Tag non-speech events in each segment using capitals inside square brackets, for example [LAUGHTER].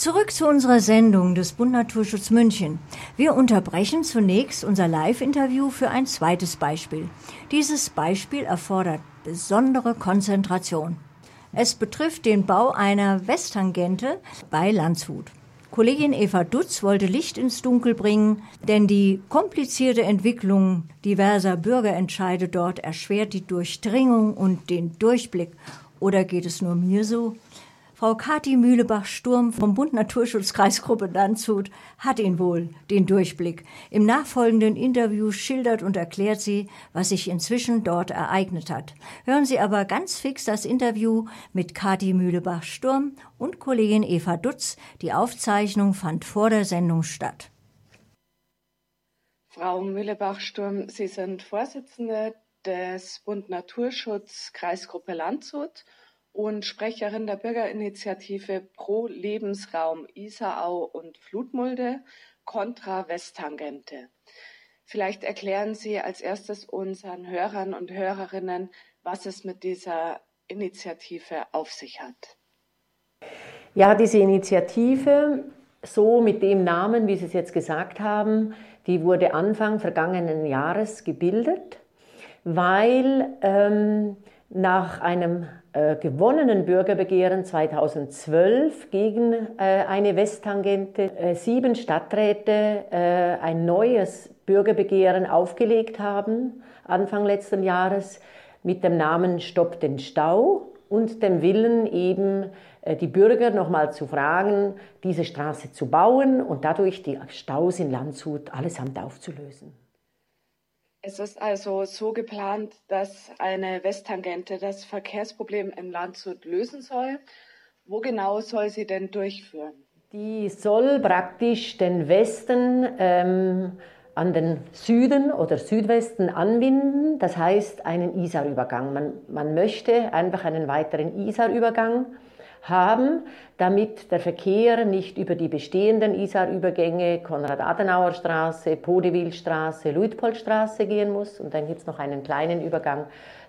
Zurück zu unserer Sendung des Bund Naturschutz München. Wir unterbrechen zunächst unser Live-Interview für ein zweites Beispiel. Dieses Beispiel erfordert besondere Konzentration. Es betrifft den Bau einer Westtangente bei Landshut. Kollegin Eva Dutz wollte Licht ins Dunkel bringen, denn die komplizierte Entwicklung diverser Bürgerentscheide dort erschwert die Durchdringung und den Durchblick. Oder geht es nur mir so? Frau Kathi Mühlebach-Sturm vom Bund Naturschutzkreisgruppe Landshut hat ihn wohl, den Durchblick. Im nachfolgenden Interview schildert und erklärt sie, was sich inzwischen dort ereignet hat. Hören Sie aber ganz fix das Interview mit Kathi Mühlebach-Sturm und Kollegin Eva Dutz. Die Aufzeichnung fand vor der Sendung statt. Frau Mühlebach-Sturm, Sie sind Vorsitzende des Bund Naturschutz Kreisgruppe Landshut und Sprecherin der Bürgerinitiative Pro Lebensraum Isarau und Flutmulde Contra Westtangente. Vielleicht erklären Sie als erstes unseren Hörern und Hörerinnen, was es mit dieser Initiative auf sich hat. Ja, diese Initiative, so mit dem Namen, wie Sie es jetzt gesagt haben, die wurde Anfang vergangenen Jahres gebildet, weil ähm, nach einem äh, gewonnenen Bürgerbegehren 2012 gegen äh, eine Westtangente äh, sieben Stadträte äh, ein neues Bürgerbegehren aufgelegt haben, Anfang letzten Jahres, mit dem Namen Stopp den Stau und dem Willen eben äh, die Bürger nochmal zu fragen, diese Straße zu bauen und dadurch die Staus in Landshut allesamt aufzulösen. Es ist also so geplant, dass eine Westtangente das Verkehrsproblem in Landshut lösen soll. Wo genau soll sie denn durchführen? Die soll praktisch den Westen ähm, an den Süden oder Südwesten anbinden, das heißt einen Isarübergang. Man, man möchte einfach einen weiteren Isarübergang haben, damit der Verkehr nicht über die bestehenden Isarübergänge Konrad-Adenauer-Straße, Podewil-Straße, Luitpoldstraße gehen muss. Und dann gibt es noch einen kleinen Übergang,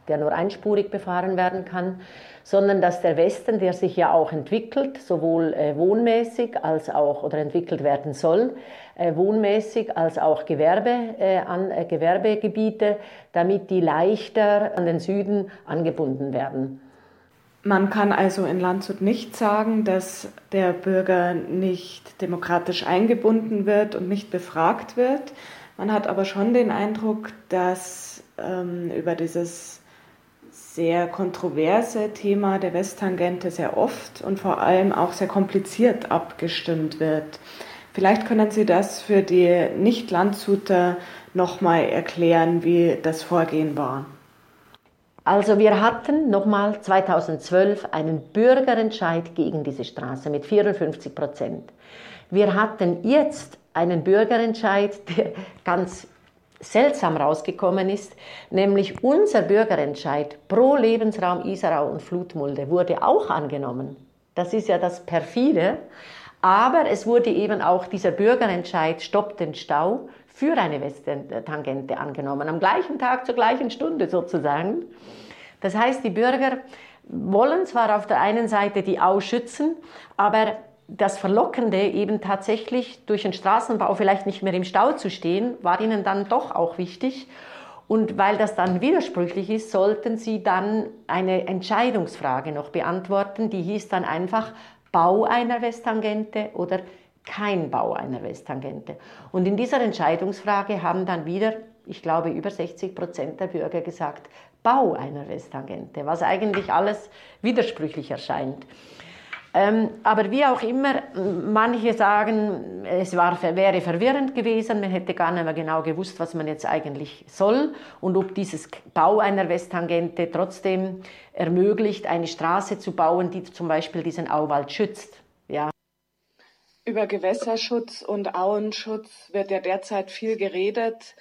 der nur einspurig befahren werden kann, sondern dass der Westen, der sich ja auch entwickelt, sowohl äh, wohnmäßig als auch oder entwickelt werden soll, äh, wohnmäßig als auch Gewerbe, äh, an, Gewerbegebiete, damit die leichter an den Süden angebunden werden. Man kann also in Landshut nicht sagen, dass der Bürger nicht demokratisch eingebunden wird und nicht befragt wird. Man hat aber schon den Eindruck, dass ähm, über dieses sehr kontroverse Thema der Westtangente sehr oft und vor allem auch sehr kompliziert abgestimmt wird. Vielleicht können Sie das für die Nicht-Landshuter nochmal erklären, wie das Vorgehen war. Also wir hatten nochmal 2012 einen Bürgerentscheid gegen diese Straße mit 54 Prozent. Wir hatten jetzt einen Bürgerentscheid, der ganz seltsam rausgekommen ist, nämlich unser Bürgerentscheid pro Lebensraum Isarau und Flutmulde wurde auch angenommen. Das ist ja das perfide. Aber es wurde eben auch dieser Bürgerentscheid Stopp den Stau für eine Westtangente angenommen, am gleichen Tag zur gleichen Stunde sozusagen. Das heißt, die Bürger wollen zwar auf der einen Seite die Au schützen, aber das Verlockende, eben tatsächlich durch den Straßenbau vielleicht nicht mehr im Stau zu stehen, war ihnen dann doch auch wichtig. Und weil das dann widersprüchlich ist, sollten sie dann eine Entscheidungsfrage noch beantworten. Die hieß dann einfach Bau einer Westtangente oder kein Bau einer Westtangente. Und in dieser Entscheidungsfrage haben dann wieder, ich glaube, über 60 Prozent der Bürger gesagt, Bau einer Westtangente, was eigentlich alles widersprüchlich erscheint. Ähm, aber wie auch immer, manche sagen, es war, wäre verwirrend gewesen, man hätte gar nicht mehr genau gewusst, was man jetzt eigentlich soll und ob dieses Bau einer Westtangente trotzdem ermöglicht, eine Straße zu bauen, die zum Beispiel diesen Auwald schützt. Ja. Über Gewässerschutz und Auenschutz wird ja derzeit viel geredet.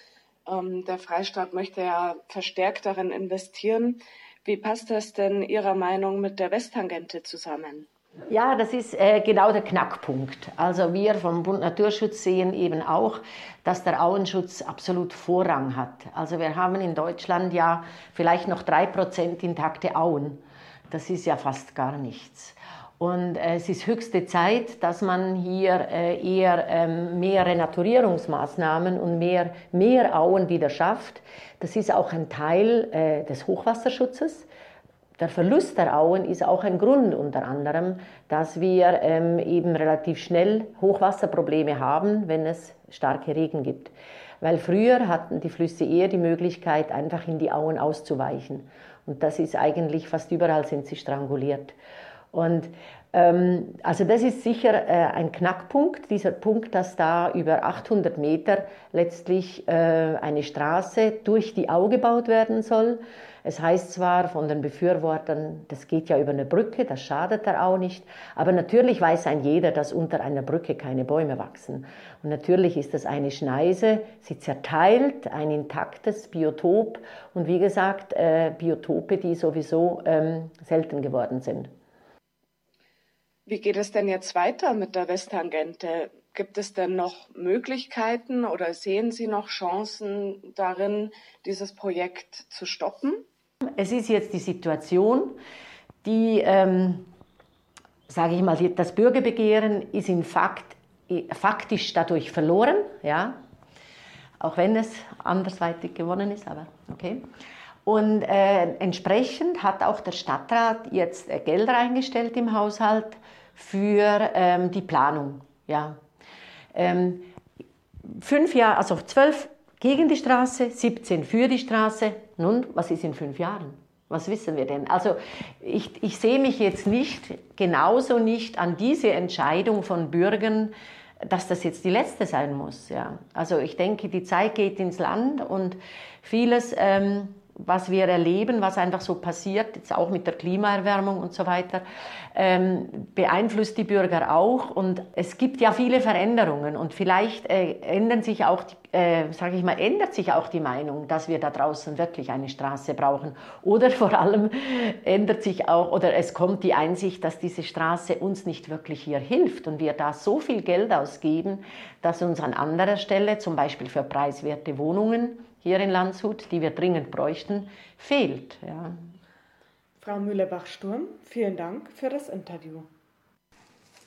Ähm, der Freistaat möchte ja verstärkt darin investieren. Wie passt das denn Ihrer Meinung mit der Westtangente zusammen? Ja, das ist äh, genau der Knackpunkt. Also wir vom Bund Naturschutz sehen eben auch, dass der Auenschutz absolut Vorrang hat. Also wir haben in Deutschland ja vielleicht noch drei Prozent intakte Auen. Das ist ja fast gar nichts. Und äh, es ist höchste Zeit, dass man hier äh, eher ähm, mehr Renaturierungsmaßnahmen und mehr, mehr Auen wieder schafft. Das ist auch ein Teil äh, des Hochwasserschutzes. Der Verlust der Auen ist auch ein Grund unter anderem, dass wir ähm, eben relativ schnell Hochwasserprobleme haben, wenn es starke Regen gibt. Weil früher hatten die Flüsse eher die Möglichkeit, einfach in die Auen auszuweichen. Und das ist eigentlich fast überall sind sie stranguliert. Und ähm, also das ist sicher äh, ein Knackpunkt, dieser Punkt, dass da über 800 Meter letztlich äh, eine Straße durch die Au gebaut werden soll. Es heißt zwar von den Befürwortern, das geht ja über eine Brücke, das schadet der Au nicht, aber natürlich weiß ein jeder, dass unter einer Brücke keine Bäume wachsen. Und natürlich ist das eine Schneise, sie zerteilt ein intaktes Biotop und wie gesagt, äh, Biotope, die sowieso ähm, selten geworden sind. Wie geht es denn jetzt weiter mit der Westtangente? Gibt es denn noch Möglichkeiten oder sehen Sie noch Chancen darin, dieses Projekt zu stoppen? Es ist jetzt die Situation, die, ähm, sage ich mal, das Bürgerbegehren ist in Fakt, faktisch dadurch verloren, ja, auch wenn es andersweitig gewonnen ist, aber okay. Und äh, entsprechend hat auch der Stadtrat jetzt äh, Gelder eingestellt im Haushalt für ähm, die Planung. Ja. Ähm, fünf Jahre, also zwölf gegen die Straße, 17 für die Straße. Nun, was ist in fünf Jahren? Was wissen wir denn? Also ich, ich sehe mich jetzt nicht, genauso nicht an diese Entscheidung von Bürgern, dass das jetzt die letzte sein muss. Ja. Also ich denke, die Zeit geht ins Land und vieles ähm, was wir erleben, was einfach so passiert, jetzt auch mit der Klimaerwärmung und so weiter, ähm, beeinflusst die Bürger auch. Und es gibt ja viele Veränderungen und vielleicht äh, ändern sich auch, äh, sage ich mal, ändert sich auch die Meinung, dass wir da draußen wirklich eine Straße brauchen. Oder [LAUGHS] vor allem ändert sich auch, oder es kommt die Einsicht, dass diese Straße uns nicht wirklich hier hilft und wir da so viel Geld ausgeben, dass uns an anderer Stelle, zum Beispiel für preiswerte Wohnungen, hier in Landshut, die wir dringend bräuchten, fehlt. Ja. Frau Mühlebach-Sturm, vielen Dank für das Interview.